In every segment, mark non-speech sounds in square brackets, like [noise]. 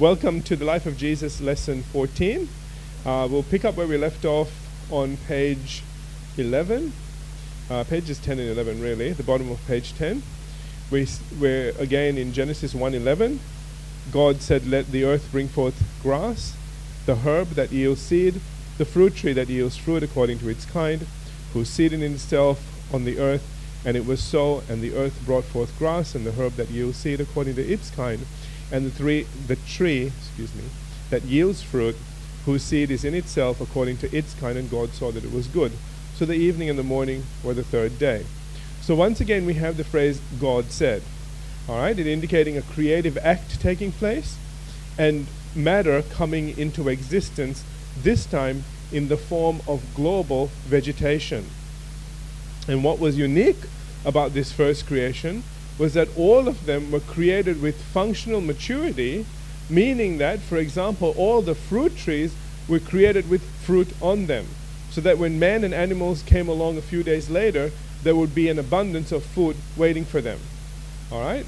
Welcome to the Life of Jesus, lesson 14. Uh, we'll pick up where we left off on page 11. Uh, pages 10 and 11, really, the bottom of page 10. We, we're again in Genesis 1:11. God said, Let the earth bring forth grass, the herb that yields seed, the fruit tree that yields fruit according to its kind, whose seed in itself on the earth. And it was so, and the earth brought forth grass, and the herb that yields seed according to its kind, and the, three, the tree, excuse me, that yields fruit, whose seed is in itself according to its kind, and God saw that it was good. So the evening and the morning were the third day. So once again, we have the phrase God said. All right, it indicating a creative act taking place and matter coming into existence, this time in the form of global vegetation. And what was unique about this first creation was that all of them were created with functional maturity, meaning that, for example, all the fruit trees were created with fruit on them, so that when man and animals came along a few days later, there would be an abundance of food waiting for them. All right?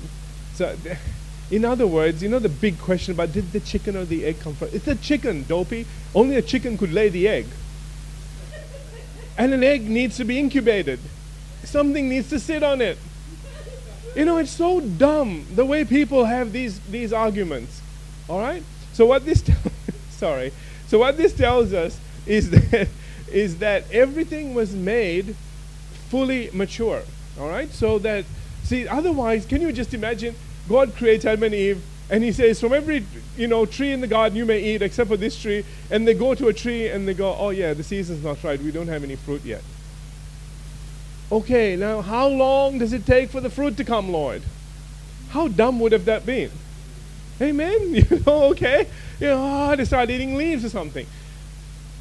So, [laughs] in other words, you know the big question about did the chicken or the egg come first? It's a chicken, dopey. Only a chicken could lay the egg. And an egg needs to be incubated. Something needs to sit on it. You know, it's so dumb the way people have these, these arguments. All right? So what this [laughs] sorry. So what this tells us is [laughs] that is that everything was made fully mature. All right? So that see otherwise can you just imagine God creates Adam and Eve and he says from every you know tree in the garden you may eat except for this tree and they go to a tree and they go oh yeah the season's not right we don't have any fruit yet Okay, now how long does it take for the fruit to come, Lord? How dumb would have that been? Amen? [laughs] You know, okay? You know, oh, they start eating leaves or something.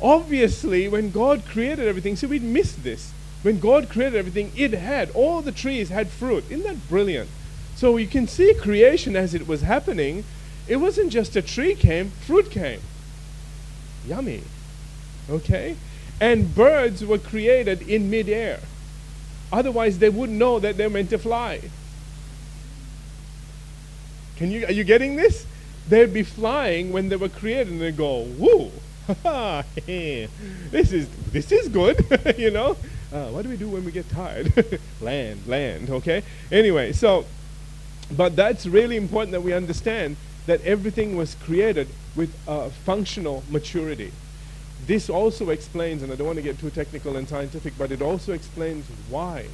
Obviously, when God created everything, see, we'd missed this. When God created everything, it had, all the trees had fruit. Isn't that brilliant? So you can see creation as it was happening. It wasn't just a tree came, fruit came. Yummy. Okay? And birds were created in midair. Otherwise, they wouldn't know that they're meant to fly. Can you, are you getting this? They'd be flying when they were created and they go, woo, [laughs] this is, this is good, [laughs] you know? Uh, what do we do when we get tired? [laughs] land, land, okay? Anyway, so, but that's really important that we understand that everything was created with uh, functional maturity this also explains, and I don't want to get too technical and scientific, but it also explains why.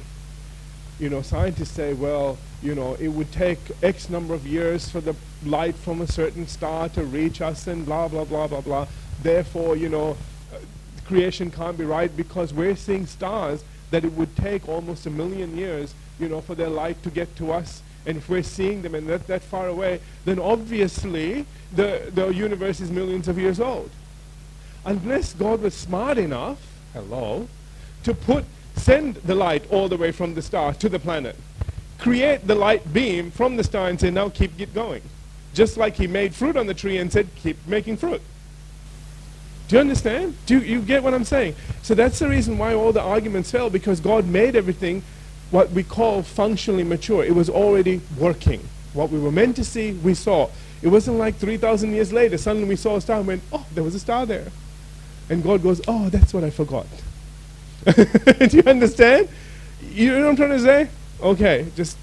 You know, scientists say, well, you know, it would take X number of years for the light from a certain star to reach us and blah, blah, blah, blah, blah. Therefore, you know, uh, creation can't be right because we're seeing stars that it would take almost a million years, you know, for their light to get to us. And if we're seeing them and that, that far away, then obviously the, the universe is millions of years old unless God was smart enough, hello, to put send the light all the way from the star to the planet, create the light beam from the star and say, now keep it going. Just like he made fruit on the tree and said, keep making fruit. Do you understand? Do you, you get what I'm saying? So that's the reason why all the arguments fell, because God made everything what we call functionally mature. It was already working. What we were meant to see, we saw. It wasn't like 3,000 years later, suddenly we saw a star and went, oh, there was a star there. And God goes, Oh, that's what I forgot. [laughs] Do you understand? You know what I'm trying to say? Okay, just,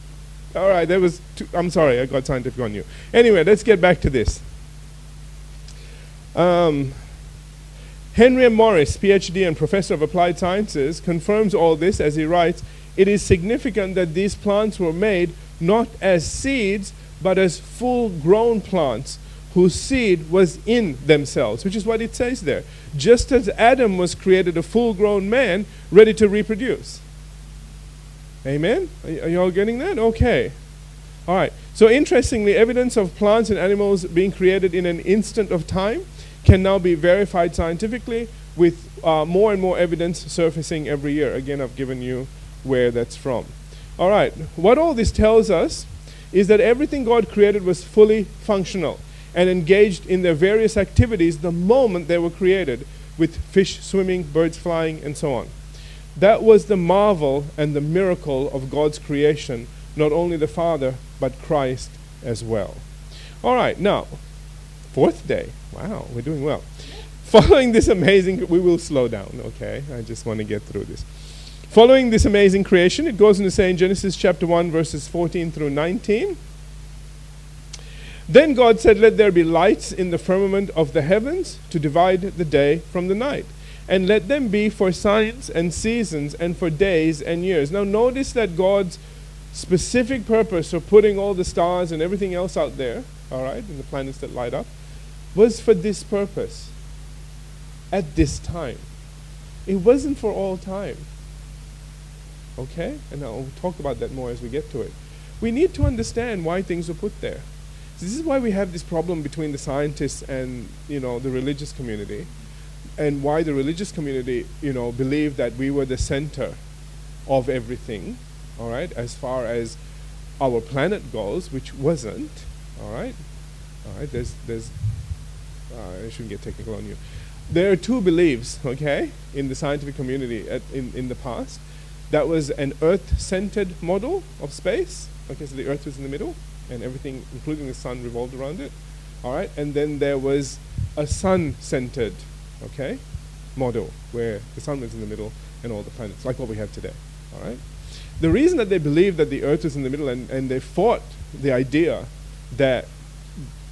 all right, that was, too, I'm sorry, I got scientific on you. Anyway, let's get back to this. Um, Henry Morris, PhD and professor of applied sciences, confirms all this as he writes It is significant that these plants were made not as seeds, but as full grown plants whose seed was in themselves, which is what it says there. Just as Adam was created a full grown man ready to reproduce. Amen? Are, are you all getting that? Okay. All right. So, interestingly, evidence of plants and animals being created in an instant of time can now be verified scientifically with uh, more and more evidence surfacing every year. Again, I've given you where that's from. All right. What all this tells us is that everything God created was fully functional and engaged in their various activities the moment they were created, with fish swimming, birds flying, and so on. That was the marvel and the miracle of God's creation, not only the Father, but Christ as well. All right, now, Fourth day. Wow, we're doing well. [laughs] Following this amazing, we will slow down, okay? I just want to get through this. Following this amazing creation, it goes on to say in Genesis chapter 1, verses 14 through 19. Then God said, Let there be lights in the firmament of the heavens to divide the day from the night, and let them be for signs and seasons and for days and years. Now, notice that God's specific purpose for putting all the stars and everything else out there, all right, and the planets that light up, was for this purpose at this time. It wasn't for all time. Okay? And I'll talk about that more as we get to it. We need to understand why things were put there. This is why we have this problem between the scientists and you know the religious community, and why the religious community you know believed that we were the center of everything, all right, as far as our planet goes, which wasn't, all right, all right. There's there's uh, I shouldn't get technical on you. There are two beliefs, okay, in the scientific community at, in in the past. That was an Earth-centered model of space. Okay, so the Earth was in the middle, and everything, including the sun, revolved around it. All right, and then there was a sun-centered, okay, model where the sun was in the middle and all the planets, like what we have today. All right. The reason that they believed that the Earth was in the middle and, and they fought the idea that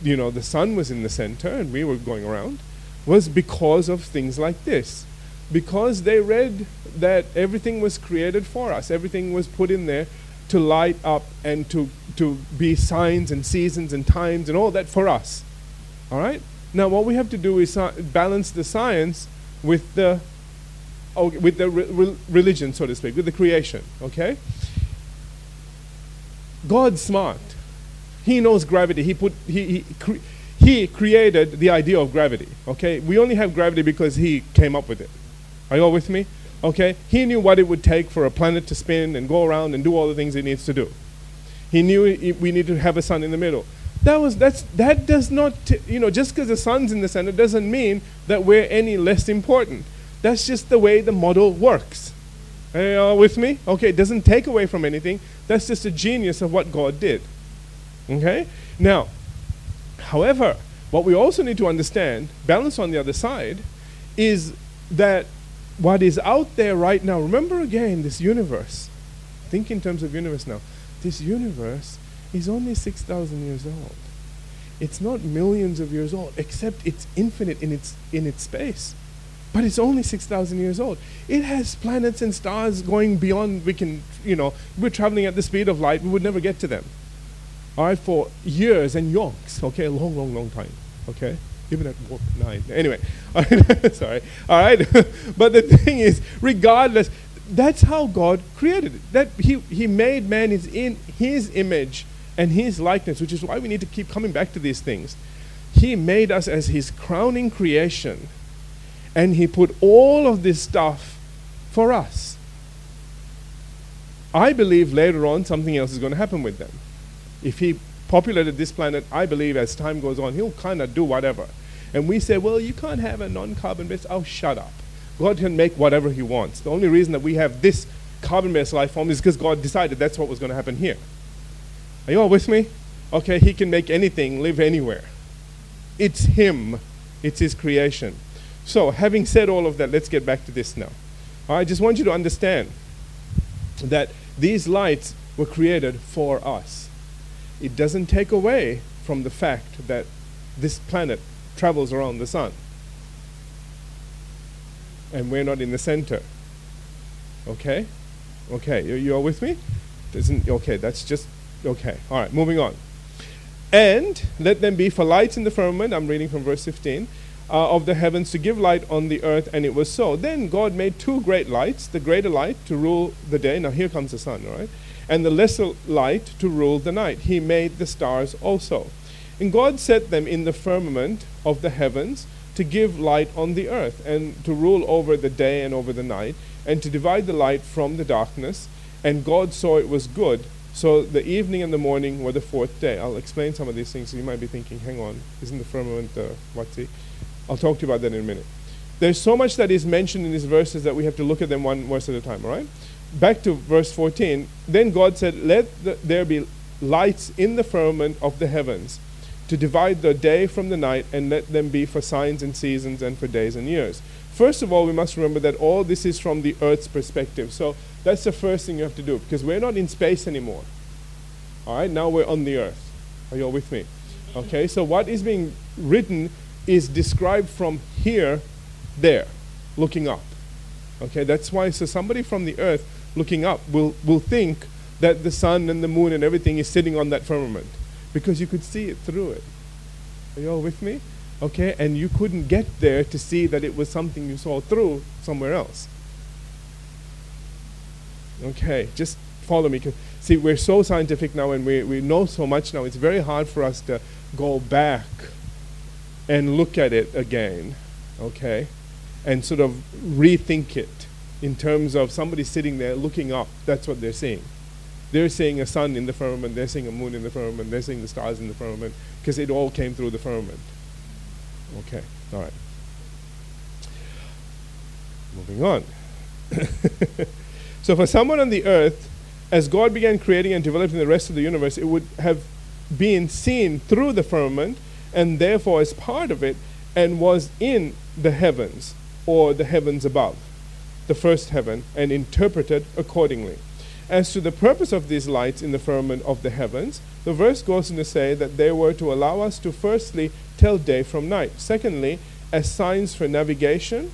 you know the sun was in the center and we were going around was because of things like this because they read that everything was created for us, everything was put in there to light up and to, to be signs and seasons and times and all that for us. All right? Now, what we have to do is uh, balance the science with the, oh, with the re- re- religion, so to speak, with the creation. Okay? God's smart. He knows gravity. He, put, he, he, cre- he created the idea of gravity. Okay? We only have gravity because He came up with it. Are you all with me? Okay? He knew what it would take for a planet to spin and go around and do all the things it needs to do. He knew we need to have a sun in the middle. That was that's that does not t- you know just because the sun's in the center doesn't mean that we're any less important. That's just the way the model works. Are you all with me? Okay, it doesn't take away from anything. That's just a genius of what God did. Okay? Now, however, what we also need to understand, balance on the other side, is that what is out there right now, remember again this universe. Think in terms of universe now. This universe is only 6,000 years old. It's not millions of years old, except it's infinite in its, in its space. But it's only 6,000 years old. It has planets and stars going beyond, we can, you know, we're traveling at the speed of light, we would never get to them. All right, for years and yonks, okay, a long, long, long time, okay? Even at warp nine. Anyway, [laughs] sorry. All right, [laughs] but the thing is, regardless, that's how God created it. That He He made man is in His image and His likeness, which is why we need to keep coming back to these things. He made us as His crowning creation, and He put all of this stuff for us. I believe later on something else is going to happen with them. If He populated this planet, I believe as time goes on, he'll kind of do whatever. And we say, well, you can't have a non carbon based. Oh, shut up. God can make whatever he wants. The only reason that we have this carbon based life form is because God decided that's what was going to happen here. Are you all with me? Okay, he can make anything live anywhere. It's him, it's his creation. So, having said all of that, let's get back to this now. I just want you to understand that these lights were created for us it doesn't take away from the fact that this planet travels around the sun. And we're not in the center. Okay? Okay, you, you all with me? Doesn't, okay, that's just, okay. All right, moving on. And let them be for lights in the firmament, I'm reading from verse 15, uh, of the heavens to give light on the earth, and it was so. Then God made two great lights, the greater light to rule the day. Now here comes the sun, all right? And the lesser light to rule the night. He made the stars also. And God set them in the firmament of the heavens to give light on the earth, and to rule over the day and over the night, and to divide the light from the darkness. And God saw it was good. So the evening and the morning were the fourth day. I'll explain some of these things. So you might be thinking, hang on, isn't the firmament uh, what's? I'll talk to you about that in a minute. There's so much that is mentioned in these verses that we have to look at them one verse at a time, all right? Back to verse 14. Then God said, Let the, there be lights in the firmament of the heavens to divide the day from the night and let them be for signs and seasons and for days and years. First of all, we must remember that all this is from the earth's perspective. So that's the first thing you have to do because we're not in space anymore. All right, now we're on the earth. Are you all with me? Okay, so what is being written is described from here, there, looking up. Okay, that's why so somebody from the earth looking up will, will think that the sun and the moon and everything is sitting on that firmament because you could see it through it. Are you all with me? Okay, and you couldn't get there to see that it was something you saw through somewhere else. Okay, just follow me. See, we're so scientific now and we, we know so much now, it's very hard for us to go back and look at it again, okay, and sort of rethink it in terms of somebody sitting there looking up. That's what they're seeing. They're seeing a sun in the firmament, they're seeing a moon in the firmament, they're seeing the stars in the firmament, because it all came through the firmament. Okay, all right. Moving on. [laughs] so, for someone on the earth, as God began creating and developing the rest of the universe, it would have been seen through the firmament and therefore as part of it and was in the heavens or the heavens above, the first heaven, and interpreted accordingly. As to the purpose of these lights in the firmament of the heavens, the verse goes on to say that they were to allow us to firstly tell day from night, secondly, as signs for navigation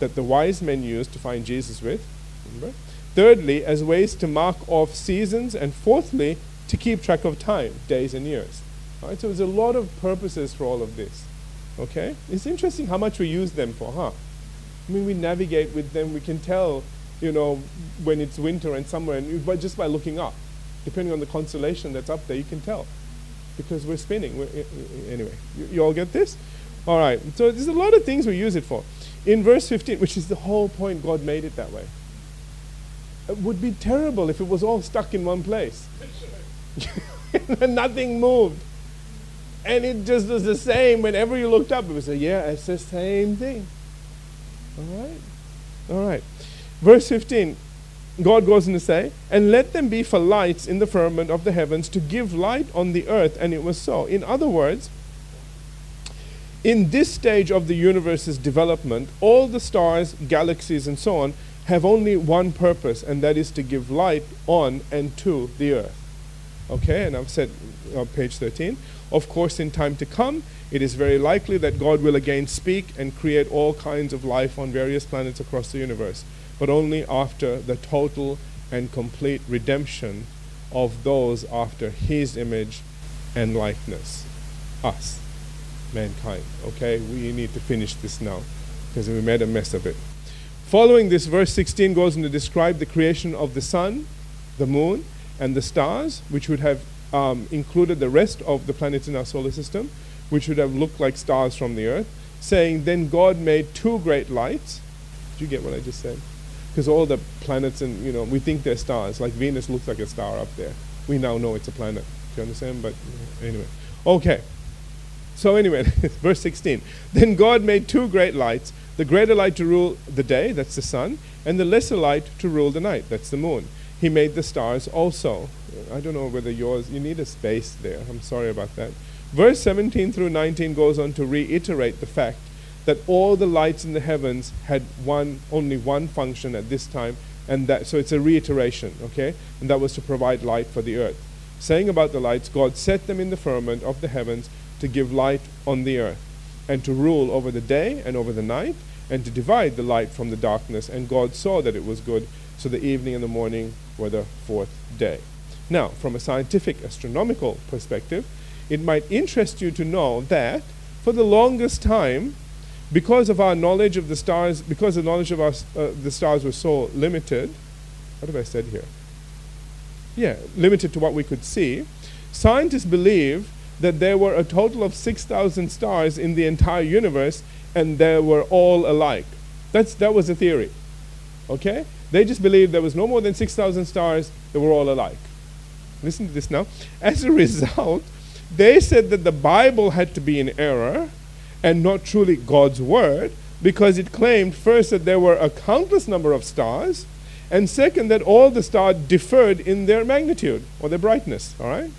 that the wise men used to find Jesus with, remember? thirdly, as ways to mark off seasons, and fourthly, to keep track of time, days and years. All right, so there's a lot of purposes for all of this. Okay? It's interesting how much we use them for, huh? I mean, we navigate with them, we can tell you know, when it's winter and summer, and just by looking up, depending on the constellation that's up there, you can tell, because we're spinning. We're, anyway, you, you all get this? All right. So there's a lot of things we use it for. In verse 15, which is the whole point, God made it that way. It would be terrible if it was all stuck in one place. [laughs] and nothing moved. And it just was the same. Whenever you looked up, it was a, yeah, it's the same thing. All right? All right. Verse 15, God goes on to say, And let them be for lights in the firmament of the heavens to give light on the earth. And it was so. In other words, in this stage of the universe's development, all the stars, galaxies, and so on have only one purpose, and that is to give light on and to the earth. Okay, and I've said uh, page 13. Of course, in time to come, it is very likely that God will again speak and create all kinds of life on various planets across the universe but only after the total and complete redemption of those after his image and likeness. Us, mankind. Okay, we need to finish this now because we made a mess of it. Following this, verse 16 goes on to describe the creation of the sun, the moon, and the stars, which would have um, included the rest of the planets in our solar system, which would have looked like stars from the earth, saying, Then God made two great lights. Did you get what I just said? because all the planets and you know we think they're stars. Like Venus looks like a star up there. We now know it's a planet. Do you understand? But anyway, okay. So anyway, [laughs] verse 16. Then God made two great lights: the greater light to rule the day, that's the sun, and the lesser light to rule the night, that's the moon. He made the stars also. I don't know whether yours. You need a space there. I'm sorry about that. Verse 17 through 19 goes on to reiterate the fact that all the lights in the heavens had one only one function at this time and that so it's a reiteration okay and that was to provide light for the earth saying about the lights god set them in the firmament of the heavens to give light on the earth and to rule over the day and over the night and to divide the light from the darkness and god saw that it was good so the evening and the morning were the fourth day now from a scientific astronomical perspective it might interest you to know that for the longest time because of our knowledge of the stars, because the knowledge of our, uh, the stars was so limited, what have I said here? Yeah, limited to what we could see, scientists believe that there were a total of 6,000 stars in the entire universe and they were all alike. That's, that was the theory. Okay? They just believed there was no more than 6,000 stars, that were all alike. Listen to this now. As a [laughs] result, they said that the Bible had to be in error and not truly God's word because it claimed first that there were a countless number of stars and second that all the stars differed in their magnitude or their brightness all right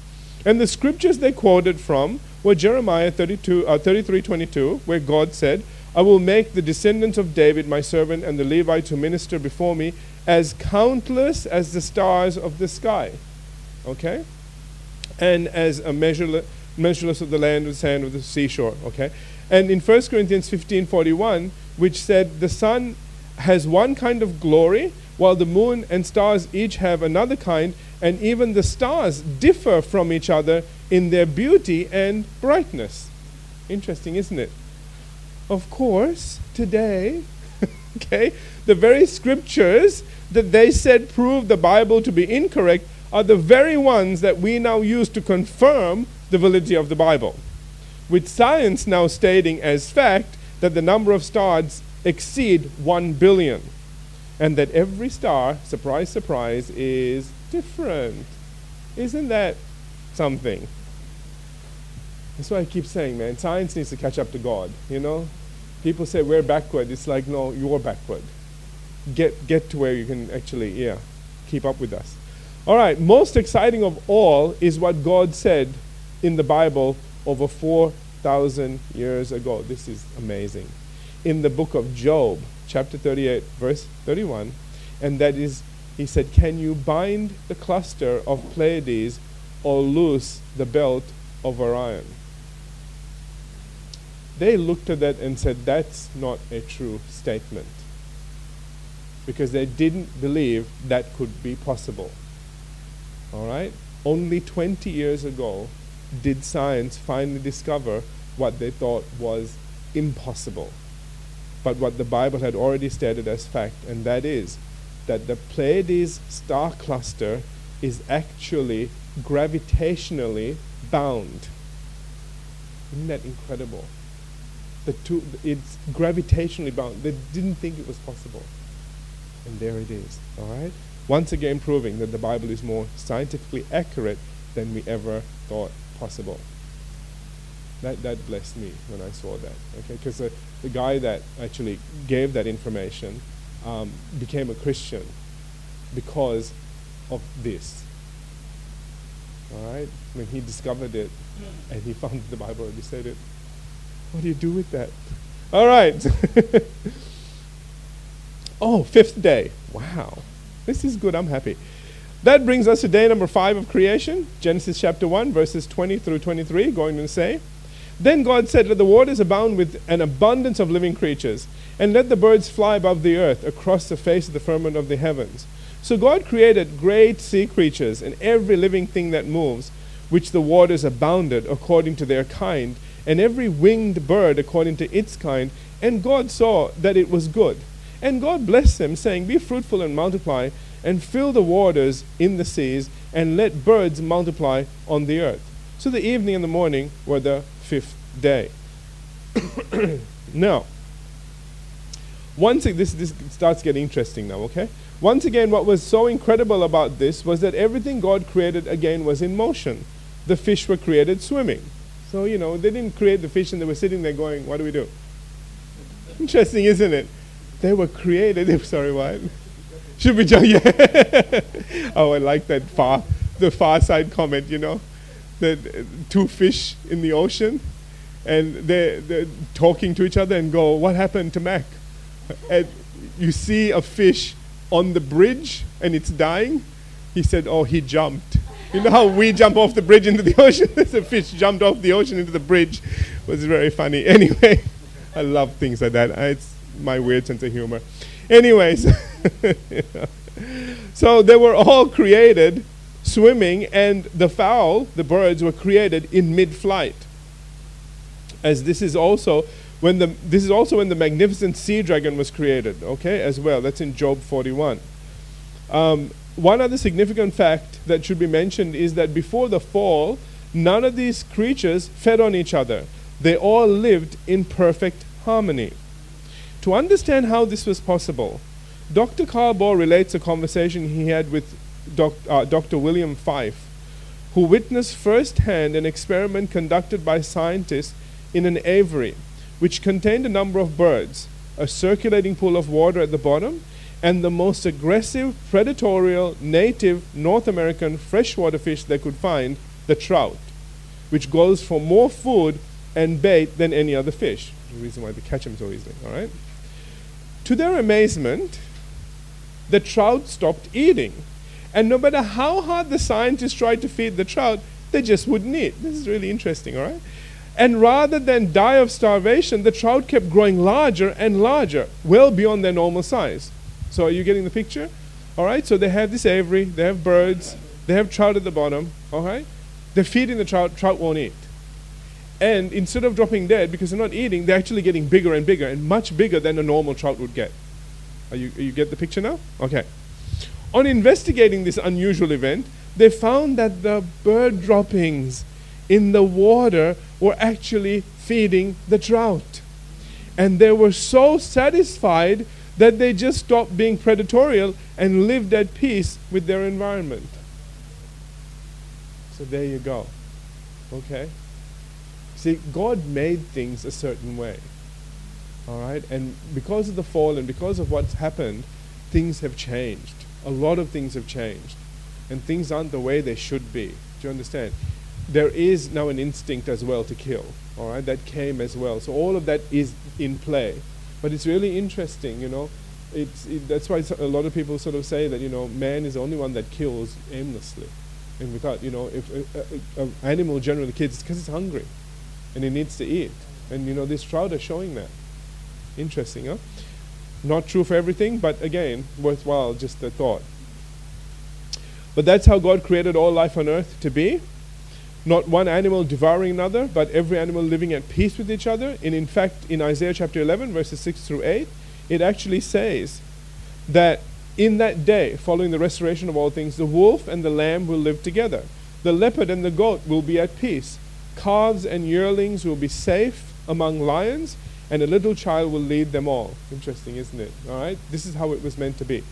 and the scriptures they quoted from were Jeremiah 32, uh, 33 22, where God said, I will make the descendants of David my servant and the Levites who minister before me as countless as the stars of the sky. Okay? And as a measureless, measureless of the land, the sand of the seashore. Okay? And in 1 Corinthians 15 41, which said, The sun has one kind of glory, while the moon and stars each have another kind, and even the stars differ from each other in their beauty and brightness. Interesting, isn't it? Of course, today, [laughs] okay, the very scriptures that they said prove the Bible to be incorrect are the very ones that we now use to confirm the validity of the Bible. With science now stating as fact that the number of stars exceed 1 billion and that every star, surprise, surprise, is different. Isn't that something? That's why I keep saying, man, science needs to catch up to God, you know? People say we're backward. It's like, no, you're backward. Get, get to where you can actually, yeah, keep up with us. All right, most exciting of all is what God said in the Bible over 4,000 years ago. This is amazing. In the book of Job, chapter 38, verse 31, and that is he said, Can you bind the cluster of Pleiades or loose the belt of Orion? They looked at that and said, That's not a true statement. Because they didn't believe that could be possible. All right? Only 20 years ago did science finally discover what they thought was impossible. But what the Bible had already stated as fact, and that is that the Pleiades star cluster is actually gravitationally bound. Isn't that incredible? The two, it's gravitationally bound. They didn't think it was possible. And there it is. All right? Once again, proving that the Bible is more scientifically accurate than we ever thought possible. That, that blessed me when I saw that. Okay? Because the, the guy that actually gave that information um, became a Christian because of this. All right? When he discovered it and he [laughs] found the Bible already said it. What do you do with that? All right. [laughs] oh, fifth day. Wow. This is good. I'm happy. That brings us to day number five of creation, Genesis chapter 1, verses 20 through 23, going to say, Then God said, Let the waters abound with an abundance of living creatures and let the birds fly above the earth across the face of the firmament of the heavens. So God created great sea creatures and every living thing that moves, which the waters abounded according to their kind, and every winged bird according to its kind. And God saw that it was good. And God blessed them, saying, Be fruitful and multiply, and fill the waters in the seas, and let birds multiply on the earth. So the evening and the morning were the fifth day. [coughs] now, once this, this starts getting interesting now, okay? Once again, what was so incredible about this was that everything God created again was in motion. The fish were created swimming. So, you know, they didn't create the fish and they were sitting there going, What do we do? Interesting, isn't it? They were created. [laughs] Sorry, what? Should we jump? [laughs] Yeah. oh, I like that far, the far side comment, you know? The two fish in the ocean and they're, they're talking to each other and go, What happened to Mac? and you see a fish on the bridge and it's dying, he said, Oh, he jumped. You know how we jump off the bridge into the [laughs] ocean? the fish jumped off the ocean into the bridge. It was very funny. [laughs] Anyway, I love things like that. It's my weird sense of humor. Anyways, [laughs] so they were all created swimming, and the fowl, the birds, were created in mid flight. As this is also when the, this is also when the magnificent sea dragon was created, okay, as well. That's in Job 41. Um, one other significant fact that should be mentioned is that before the fall, none of these creatures fed on each other. They all lived in perfect harmony. To understand how this was possible, Dr. Carl Baugh relates a conversation he had with doc, uh, Dr. William Fife, who witnessed firsthand an experiment conducted by scientists in an aviary which contained a number of birds, a circulating pool of water at the bottom, and the most aggressive, predatory native North American freshwater fish they could find, the trout. which goes for more food and bait than any other fish. The reason why they catch them so easily, all right? To their amazement, the trout stopped eating. And no matter how hard the scientists tried to feed the trout, they just wouldn't eat. This is really interesting, all right? And rather than die of starvation, the trout kept growing larger and larger, well beyond their normal size. So, are you getting the picture? All right, so they have this aviary, they have birds, they have trout at the bottom, all right? They're feeding the trout, trout won't eat. And instead of dropping dead, because they're not eating, they're actually getting bigger and bigger, and much bigger than a normal trout would get. Are you, you get the picture now? Okay. On investigating this unusual event, they found that the bird droppings in the water were actually feeding the trout. And they were so satisfied that they just stopped being predatorial and lived at peace with their environment. So there you go. Okay? See, God made things a certain way. All right? And because of the fall and because of what's happened, things have changed. A lot of things have changed. And things aren't the way they should be. Do you understand? There is now an instinct as well to kill. All right? That came as well. So all of that is in play. But it's really interesting, you know. It's, it, that's why a lot of people sort of say that, you know, man is the only one that kills aimlessly. And without, you know, if an animal generally kills, because it's hungry and it needs to eat. And, you know, this trout are showing that. Interesting, huh? Not true for everything, but again, worthwhile, just a thought. But that's how God created all life on earth to be. Not one animal devouring another, but every animal living at peace with each other. And in fact, in Isaiah chapter 11, verses 6 through 8, it actually says that in that day, following the restoration of all things, the wolf and the lamb will live together. The leopard and the goat will be at peace. Calves and yearlings will be safe among lions, and a little child will lead them all. Interesting, isn't it? All right? This is how it was meant to be.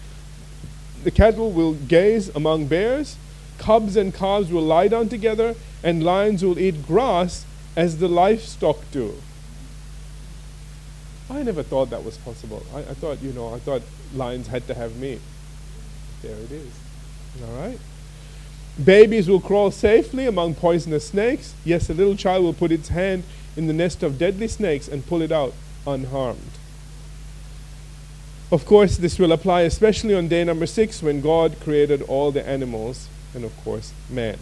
The cattle will gaze among bears, cubs and calves will lie down together, and lions will eat grass as the livestock do. I never thought that was possible. I, I thought, you know, I thought lions had to have meat. There it is. All right? Babies will crawl safely among poisonous snakes. Yes, a little child will put its hand in the nest of deadly snakes and pull it out unharmed. Of course, this will apply especially on day number six when God created all the animals and, of course, man.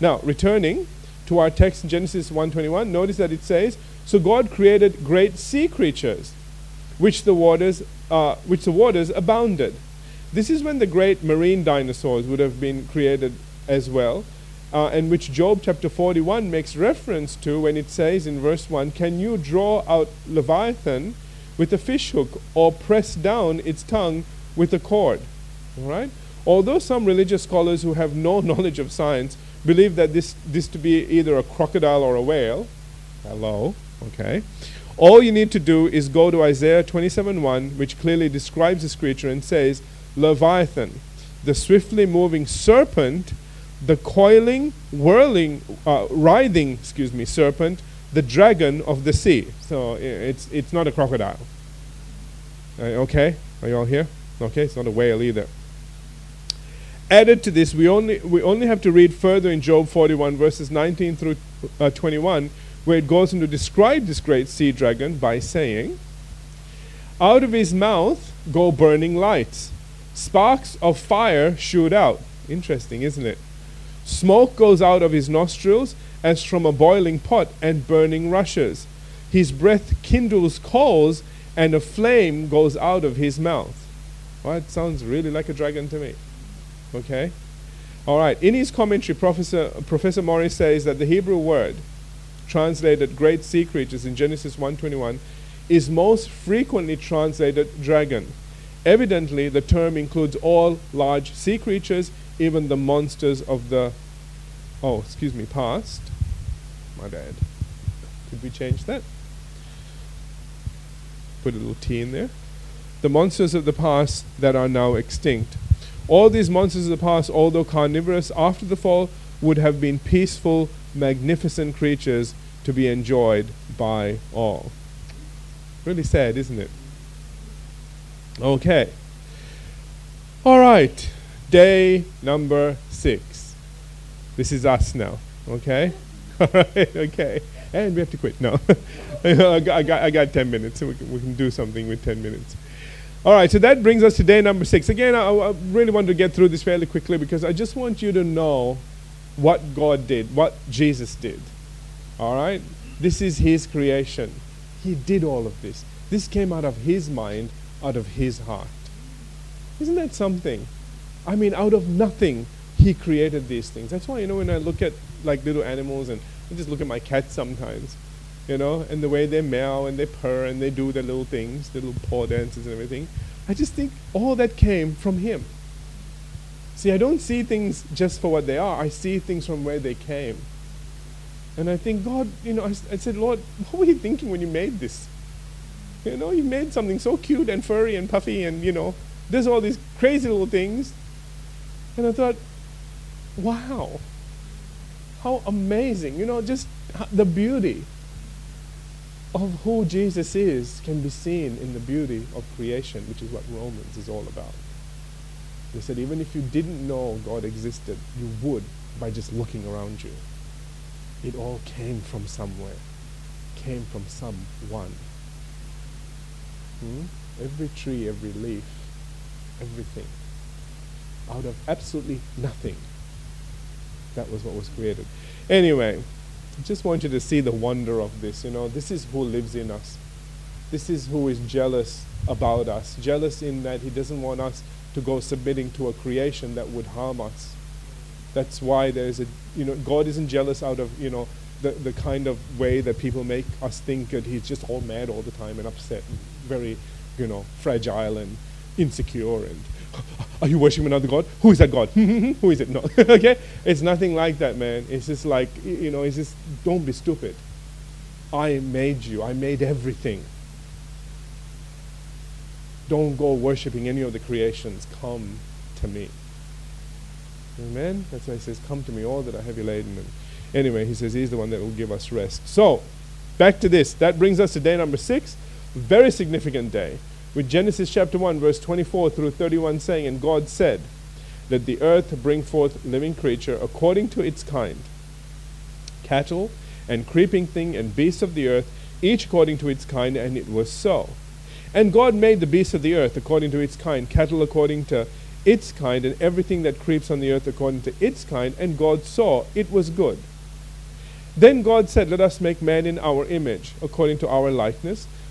Now, returning to our text in Genesis 1:21, notice that it says, "So God created great sea creatures, which the waters, uh, which the waters abounded." This is when the great marine dinosaurs would have been created as well, uh, and which Job chapter 41 makes reference to when it says in verse 1 Can you draw out Leviathan with a fishhook or press down its tongue with a cord? All right? Although some religious scholars who have no [laughs] knowledge of science believe that this, this to be either a crocodile or a whale, hello, okay, all you need to do is go to Isaiah 27:1, which clearly describes this creature and says, Leviathan, the swiftly moving serpent the coiling, whirling, uh, writhing, excuse me, serpent, the dragon of the sea. So it's, it's not a crocodile. Uh, okay? Are you all here? Okay, it's not a whale either. Added to this, we only, we only have to read further in Job 41, verses 19 through uh, 21, where it goes on to describe this great sea dragon by saying, Out of his mouth go burning lights, sparks of fire shoot out. Interesting, isn't it? Smoke goes out of his nostrils as from a boiling pot, and burning rushes. His breath kindles coals, and a flame goes out of his mouth. Well, it sounds really like a dragon to me. Okay? All right. In his commentary, Professor, Professor Morris says that the Hebrew word translated great sea creatures in Genesis 1:21 is most frequently translated dragon. Evidently, the term includes all large sea creatures, even the monsters of the, oh, excuse me, past. My bad. Could we change that? Put a little T in there. The monsters of the past that are now extinct. All these monsters of the past, although carnivorous after the fall, would have been peaceful, magnificent creatures to be enjoyed by all. Really sad, isn't it? Okay. All right day number six. This is us now, okay? [laughs] All right, okay. And we have to quit. No. [laughs] I, got, I, got, I got 10 minutes. So we can, we can do something with 10 minutes. All right, so that brings us to day number six. Again, I, I really want to get through this fairly quickly because I just want you to know what God did, what Jesus did. All right? This is His creation. He did all of this. This came out of His mind, out of His heart. Isn't that something? I mean, out of nothing, He created these things. That's why, you know, when I look at like little animals and I just look at my cat sometimes, you know, and the way they meow and they purr and they do their little things, their little paw dances and everything. I just think all that came from Him. See, I don't see things just for what they are, I see things from where they came. And I think, God, you know, I, I said, Lord, what were you thinking when you made this? You know, you made something so cute and furry and puffy and, you know, there's all these crazy little things. And I thought, wow, how amazing. You know, just the beauty of who Jesus is can be seen in the beauty of creation, which is what Romans is all about. They said even if you didn't know God existed, you would by just looking around you. It all came from somewhere, came from someone. Hmm? Every tree, every leaf, everything. Out of absolutely nothing. That was what was created. Anyway, just want you to see the wonder of this. You know, this is who lives in us. This is who is jealous about us. Jealous in that he doesn't want us to go submitting to a creation that would harm us. That's why there's a, you know, God isn't jealous out of, you know, the, the kind of way that people make us think that he's just all mad all the time and upset and very, you know, fragile and insecure and [laughs] are you worshiping another God? Who is that God? [laughs] Who is it? No. [laughs] okay? It's nothing like that, man. It's just like, you know, it's just, don't be stupid. I made you, I made everything. Don't go worshiping any of the creations. Come to me. Amen? That's why he says, Come to me, all that are heavy laden. And anyway, he says he's the one that will give us rest. So, back to this. That brings us to day number six. Very significant day with Genesis chapter 1, verse 24 through 31 saying, And God said, Let the earth bring forth living creature according to its kind, cattle and creeping thing and beasts of the earth, each according to its kind, and it was so. And God made the beasts of the earth according to its kind, cattle according to its kind, and everything that creeps on the earth according to its kind, and God saw it was good. Then God said, Let us make man in our image, according to our likeness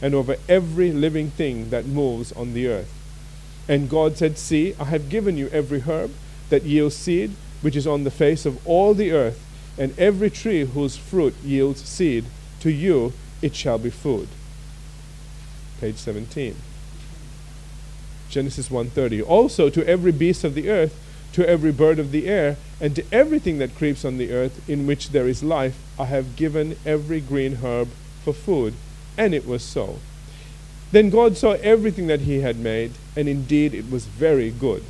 and over every living thing that moves on the earth. And God said, See, I have given you every herb that yields seed, which is on the face of all the earth, and every tree whose fruit yields seed. To you it shall be food. Page 17. Genesis 1:30. Also to every beast of the earth, to every bird of the air, and to everything that creeps on the earth in which there is life, I have given every green herb for food. And it was so. Then God saw everything that he had made, and indeed it was very good.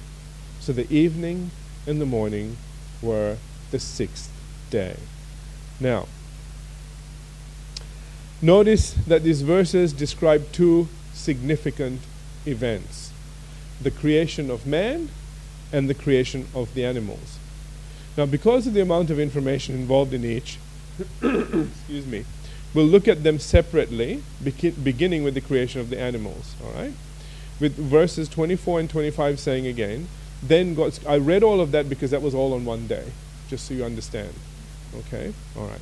So the evening and the morning were the sixth day. Now, notice that these verses describe two significant events the creation of man and the creation of the animals. Now, because of the amount of information involved in each, [coughs] excuse me, We'll look at them separately, beginning with the creation of the animals. All right? With verses 24 and 25 saying again, then God, I read all of that because that was all on one day, just so you understand. Okay? All right.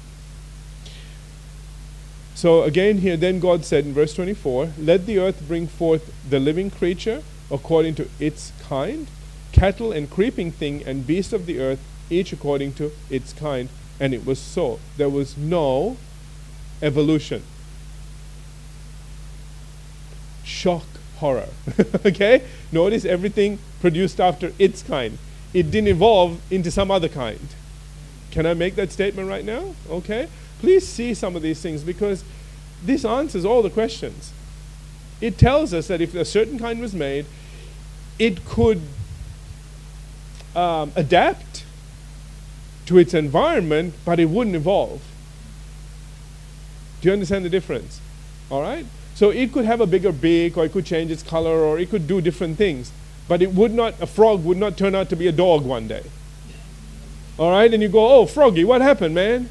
So again, here, then God said in verse 24, Let the earth bring forth the living creature according to its kind, cattle and creeping thing and beast of the earth, each according to its kind. And it was so. There was no evolution. Shock horror. [laughs] okay? Notice everything produced after its kind. It didn't evolve into some other kind. Can I make that statement right now? Okay? Please see some of these things because this answers all the questions. It tells us that if a certain kind was made, it could um, adapt to its environment, but it wouldn't evolve. Do you understand the difference? All right? So it could have a bigger beak, or it could change its color, or it could do different things. But it would not, a frog would not turn out to be a dog one day. All right? And you go, oh, Froggy, what happened, man?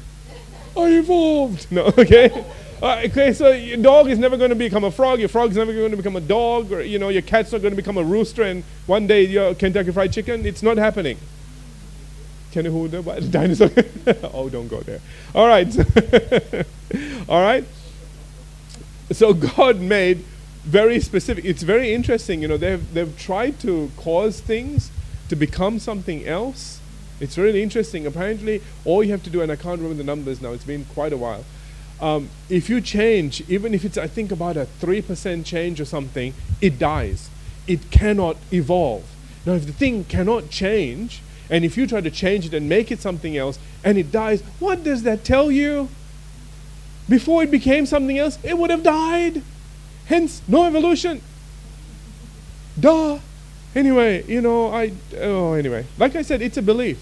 I evolved. [laughs] No, okay? Uh, okay, so your dog is never going to become a frog. Your frog is never going to become a dog, or you know, your cat's not going to become a rooster, and one day you're Kentucky Fried Chicken. It's not happening. Kenny who the dinosaur? [laughs] oh, don't go there. All right, [laughs] [laughs] all right. So God made very specific. It's very interesting. You know, they've they've tried to cause things to become something else. It's really interesting. Apparently, all you have to do, and I can't remember the numbers now. It's been quite a while um, if you change, even if it's, I think, about a 3% change or something, it dies. It cannot evolve. Now, if the thing cannot change, and if you try to change it and make it something else, and it dies, what does that tell you? Before it became something else, it would have died. Hence, no evolution. Duh. Anyway, you know, I, oh, anyway. Like I said, it's a belief.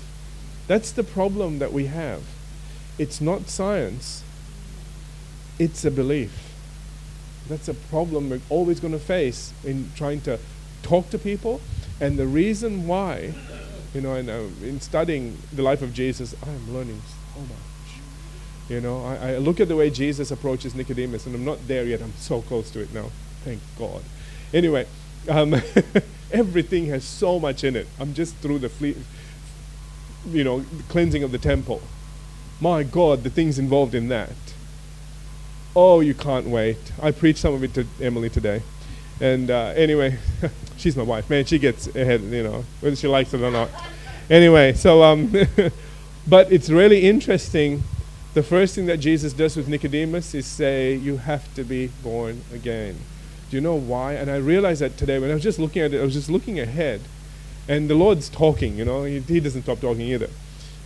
That's the problem that we have. It's not science it's a belief. That's a problem we're always going to face in trying to talk to people. And the reason why, you know, and, uh, in studying the life of Jesus, I'm learning so much. You know, I, I look at the way Jesus approaches Nicodemus, and I'm not there yet. I'm so close to it now. Thank God. Anyway, um, [laughs] everything has so much in it. I'm just through the fle- you know, cleansing of the temple. My God, the things involved in that. Oh, you can't wait. I preached some of it to Emily today. And uh, anyway, [laughs] she's my wife. Man, she gets ahead, you know, whether she likes it or not. Anyway, so, um, [laughs] but it's really interesting. The first thing that Jesus does with Nicodemus is say, You have to be born again. Do you know why? And I realized that today when I was just looking at it, I was just looking ahead. And the Lord's talking, you know, he, he doesn't stop talking either.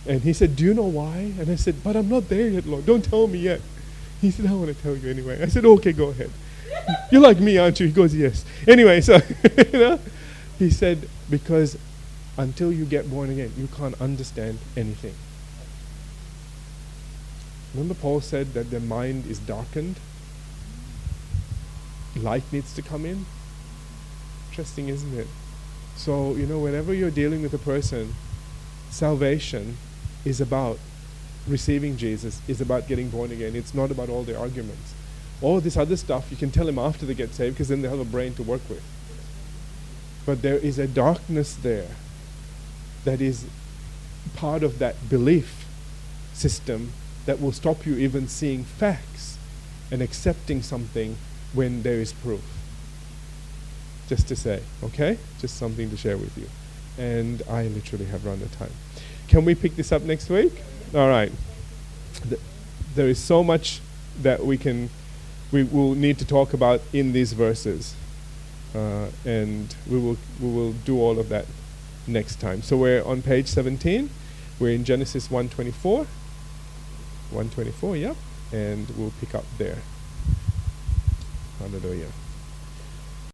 And he said, Do you know why? And I said, But I'm not there yet, Lord. Don't tell me yet. He said, I want to tell you anyway. I said, okay, go ahead. [laughs] You're like me, aren't you? He goes, yes. Anyway, so, [laughs] you know, he said, because until you get born again, you can't understand anything. Remember Paul said that their mind is darkened? Light needs to come in? Interesting, isn't it? So, you know, whenever you're dealing with a person, salvation is about receiving Jesus is about getting born again. It's not about all the arguments. All this other stuff you can tell them after they get saved because then they have a brain to work with. But there is a darkness there that is part of that belief system that will stop you even seeing facts and accepting something when there is proof. Just to say, okay? Just something to share with you. And I literally have run out of time. Can we pick this up next week? All right. Th- there is so much that we can, we will need to talk about in these verses, uh, and we will we will do all of that next time. So we're on page 17. We're in Genesis 124. 124, yeah, and we'll pick up there. Hallelujah.